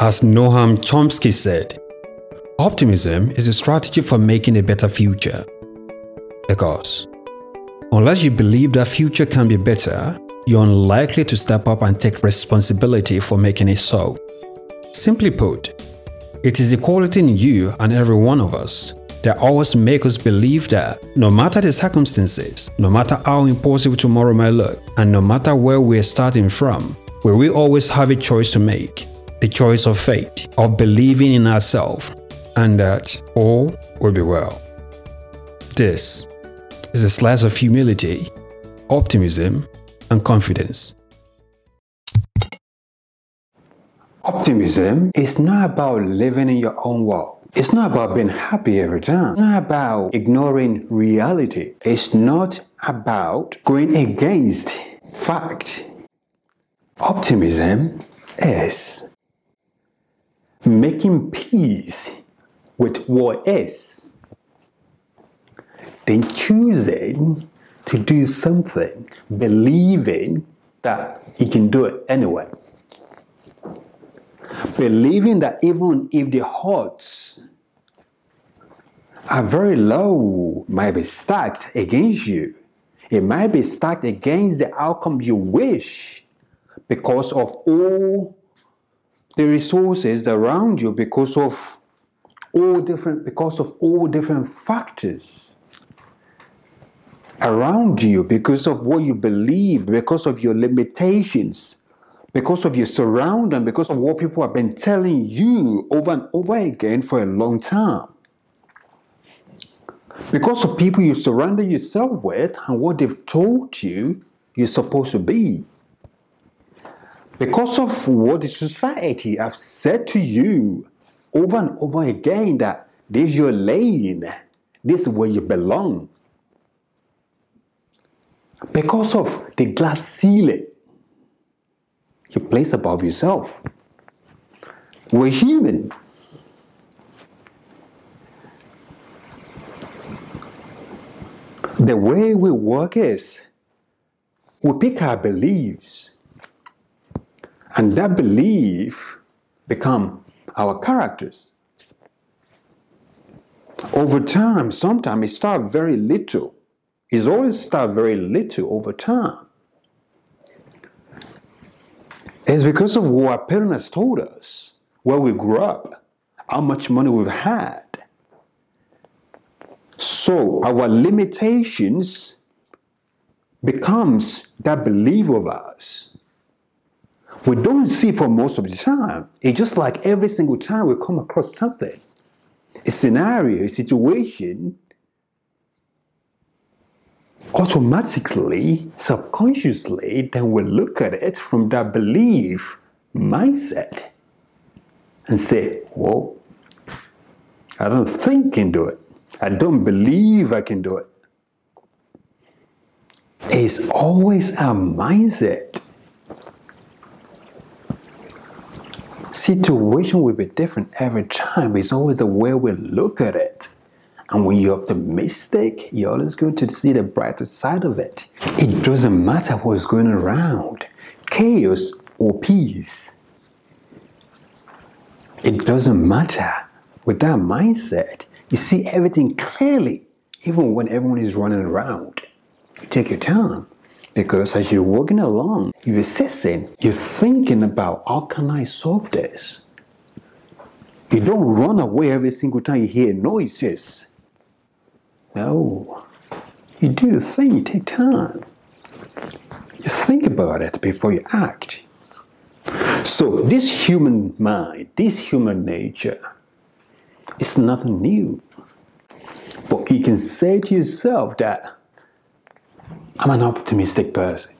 As Noam Chomsky said, optimism is a strategy for making a better future. Because unless you believe that future can be better, you're unlikely to step up and take responsibility for making it so. Simply put, it is the quality in you and every one of us that always make us believe that no matter the circumstances, no matter how impossible tomorrow may look, and no matter where we're starting from, we will always have a choice to make the choice of faith, of believing in ourselves, and that all will be well. This is a slice of humility, optimism, and confidence. Optimism is not about living in your own world. It's not about being happy every time. It's not about ignoring reality. It's not about going against fact. Optimism is making peace with what is, then choosing to do something, believing that you can do it anyway. Believing that even if the odds are very low, might be stacked against you, it might be stacked against the outcome you wish because of all the resources around you, because of all different because of all different factors around you because of what you believe because of your limitations because of your surrounding because of what people have been telling you over and over again for a long time. Because of people you surrounded yourself with and what they've told you you're supposed to be because of what the society have said to you over and over again that this is your lane, this is where you belong. Because of the glass ceiling you place above yourself. We're human. The way we work is we pick our beliefs, and that belief become our characters. Over time, sometimes it starts very little. It's always start very little over time. It's because of what our parents told us, where we grew up, how much money we've had. So our limitations becomes that belief of us we don't see for most of the time. It's just like every single time we come across something, a scenario, a situation, automatically, subconsciously, then we look at it from that belief mindset and say, well, I don't think I can do it. I don't believe I can do it. It's always our mindset situation will be different every time. It's always the way we look at it. And when you're optimistic, you're always going to see the brighter side of it. It doesn't matter what's going around chaos or peace. It doesn't matter. With that mindset, you see everything clearly, even when everyone is running around. You take your time. Because as you're walking along, you're assessing, you're thinking about how can I solve this? You don't run away every single time you hear noises. No. You do the thing, you take time. You think about it before you act. So, this human mind, this human nature, is nothing new. But you can say to yourself that I'm an optimistic person.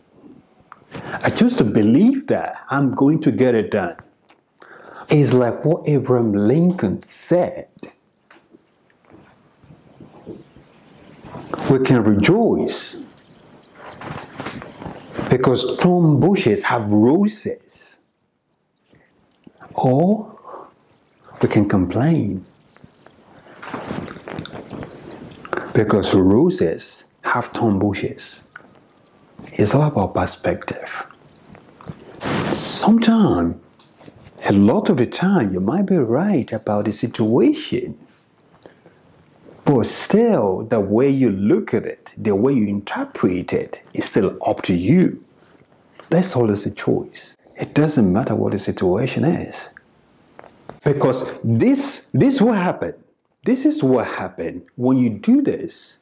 I choose to believe that I'm going to get it done. It's like what Abraham Lincoln said. We can rejoice because thorn bushes have roses. Or we can complain because roses have thorn bushes. It's all about perspective. Sometimes a lot of the time you might be right about the situation. But still, the way you look at it, the way you interpret it, is still up to you. That's always a choice. It doesn't matter what the situation is. Because this, this will happen. This is what happened when you do this.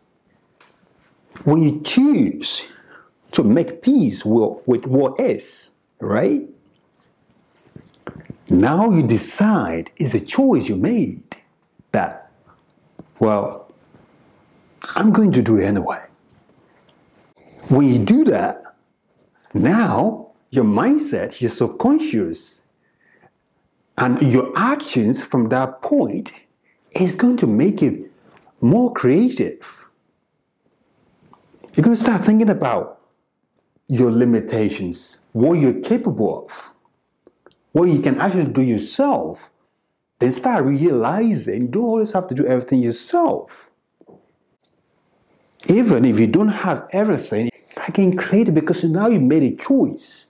When you choose to make peace with, what is, right? Now you decide, it's a choice you made that, well, I'm going to do it anyway. When you do that, now your mindset, your subconscious, and your actions from that point is going to make it more creative. You're going to start thinking about your limitations, what you're capable of, what you can actually do yourself. Then start realizing you don't always have to do everything yourself. Even if you don't have everything, start getting creative because now you made a choice.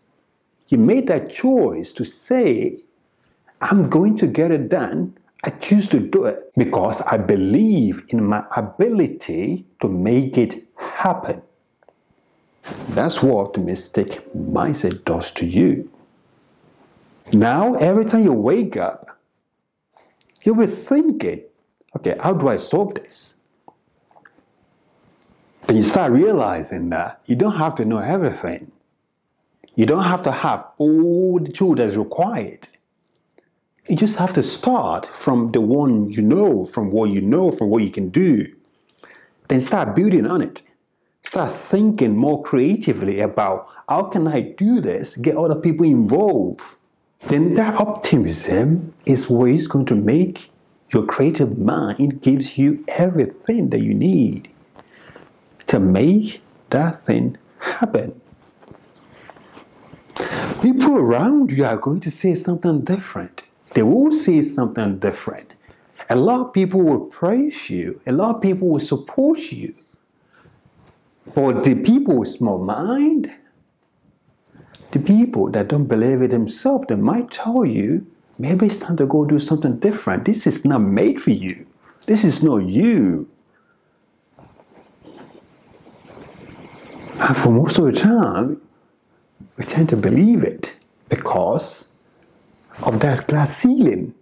You made that choice to say, I'm going to get it done. I choose to do it because I believe in my ability to make it happen. That's what the mistake mindset does to you. Now, every time you wake up, you'll be thinking, okay, how do I solve this? Then you start realizing that you don't have to know everything. You don't have to have all the tools that's required. You just have to start from the one you know, from what you know, from what you can do. Then start building on it. Start thinking more creatively about how can I do this, get other people involved. Then that optimism is what is going to make your creative mind gives you everything that you need to make that thing happen people around you are going to say something different. They will say something different. A lot of people will praise you, a lot of people will support you. But the people with small mind, the people that don't believe it themselves, they might tell you, maybe it's time to go do something different. This is not made for you. This is not you. And for most of the time, we tend to believe it because of that glass ceiling.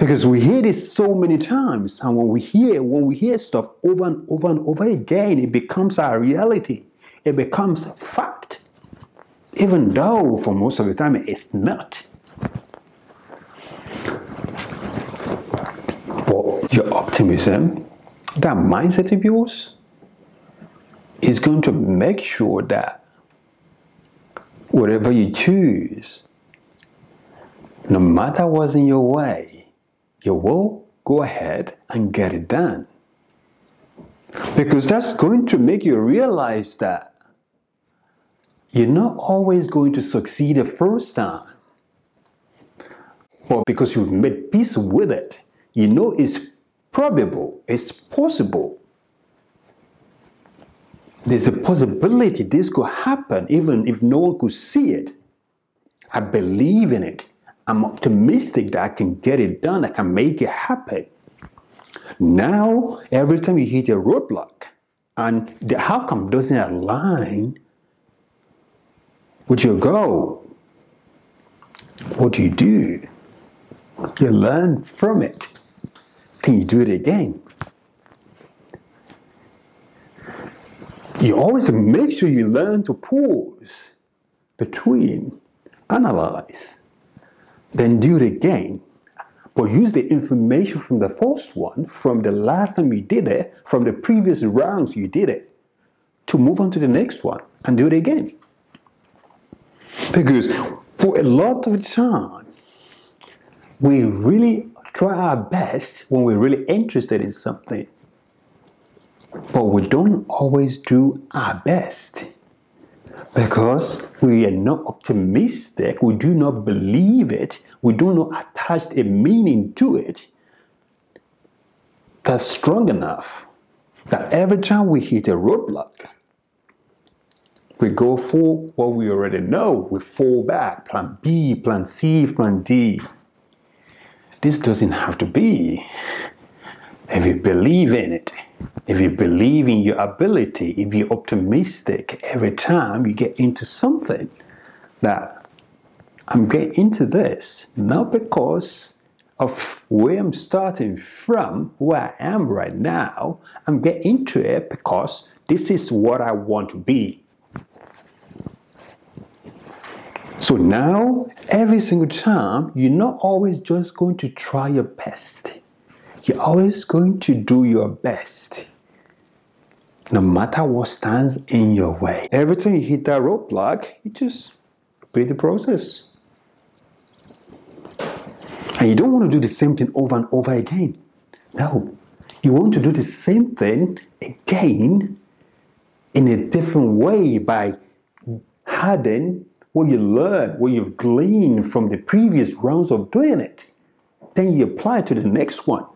Because we hear this so many times, and when we hear when we hear stuff over and over and over again, it becomes our reality. It becomes fact. Even though for most of the time it's not. But your optimism, that mindset of yours, is going to make sure that whatever you choose, no matter what's in your way, you will go ahead and get it done. Because that's going to make you realize that you're not always going to succeed the first time. But because you've made peace with it, you know it's probable, it's possible there's a possibility this could happen even if no one could see it. I believe in it. I'm optimistic that I can get it done, I can make it happen. Now, every time you hit a roadblock and the outcome doesn't align with your goal, what do you do? You learn from it. Then you do it again. you always make sure you learn to pause between, analyze, then do it again. But use the information from the first one, from the last time you did it, from the previous rounds you did it, to move on to the next one and do it again. Because for a lot of time, we really try our best when we're really interested in something but we don't always do our best because we are not optimistic, we do not believe it, we do not attach a meaning to it that's strong enough that every time we hit a roadblock, We go for what we already know. We fall back. Plan B, plan C, plan D. This doesn't have to be. If you believe in it, if you believe in your ability, if you're optimistic every time you get into something, that I'm getting into this not because of where I'm starting from, where I am right now. I'm getting into it because this is what I want to be. So now, every single time, you're not always just going to try your best. You're always going to do your best. No matter what stands in your way. Every time you hit that roadblock, you just repeat the process. And you don't want to do the same thing over and over again. No. You want to do the same thing again in a different way by adding what you learned, what you've gleaned from the previous rounds of doing it. Then you apply it to the next one.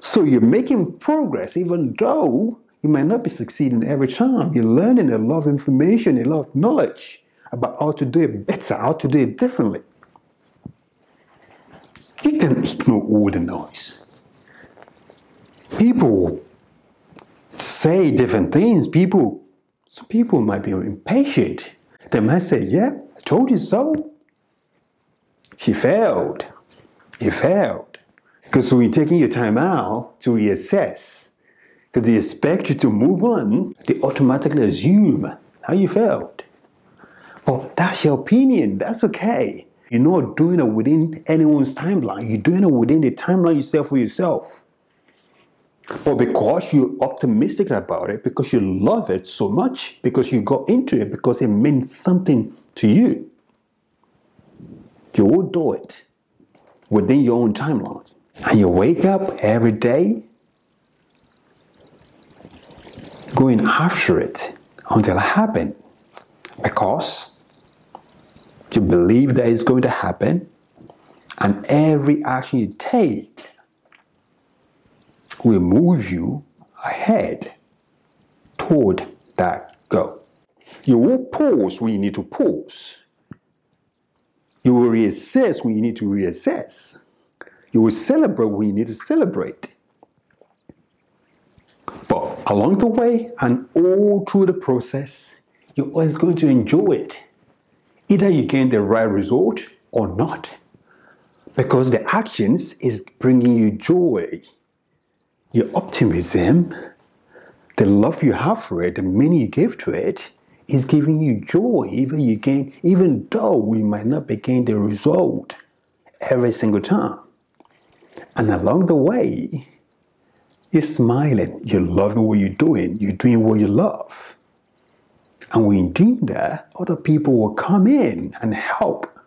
So you're making progress, even though you might not be succeeding every time. You're learning a lot of information, a lot of knowledge about how to do it better, how to do it differently. You can ignore all the noise. People say different things. People, some people might be impatient. They might say, Yeah, I told you so. She failed. He failed. Because when you're taking your time out to reassess, because they expect you to move on, they automatically assume how you felt. Well, that's your opinion. That's okay. You're not doing it within anyone's timeline. You're doing it within the timeline you set for yourself. But because you're optimistic about it, because you love it so much, because you got into it, because it means something to you, you will do it within your own timeline. And you wake up every day going after it until it happens. Because you believe that it's going to happen, and every action you take will move you ahead toward that goal. You will pause when you need to pause. You will reassess when you need to reassess. You will celebrate when you need to celebrate. But along the way and all through the process, you're always going to enjoy it. Either you gain the right result or not. Because the actions is bringing you joy your optimism, the love you have for it, the meaning you give to it, is giving you joy. Even you gain, even though we might not be getting the result every single time. And along the way, you're smiling, you're loving what you're doing, you're doing what you love. And when you're doing that, other people will come in and help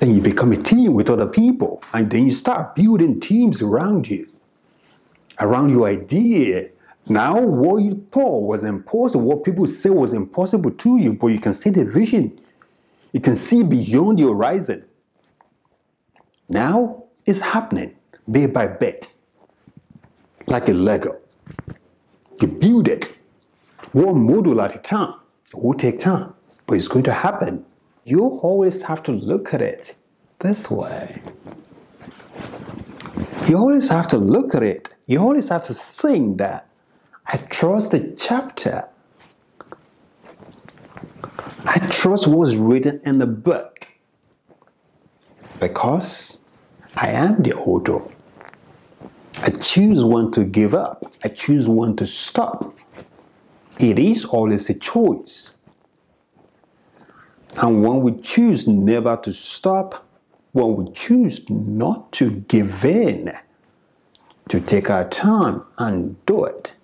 then you become a team with other people, and then you start building teams around you, around your idea. Now, what you thought was impossible, what people say was impossible to you, but you can see the vision. You can see beyond the horizon. Now it's happening bit by bit, like a Lego. You build it one module at a time. It will take time, but it's going to happen you always have to look at it this way. You always have to look at it. You always have to think that I trust the chapter. I trust what's written in the book because I am the author. I choose when to give up. I choose when to stop. It is always a choice. And when we choose never to stop, when we choose not to give in, to take our time and do it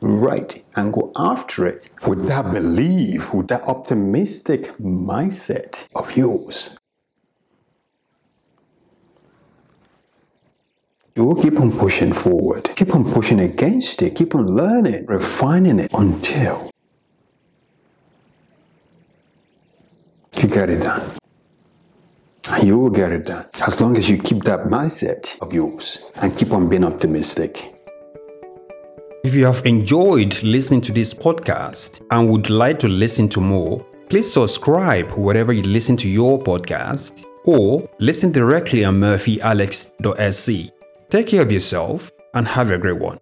right and go after it with that belief, with that optimistic mindset of yours, you will keep on pushing forward, keep on pushing against it, keep on learning, refining it until You get it done. You will get it done. As long as you keep that mindset of yours and keep on being optimistic. If If you have enjoyed listening to this podcast and would like to listen to more, please subscribe wherever you listen to your podcast or listen directly on murphyalex.sc. Take care of yourself and have a great one.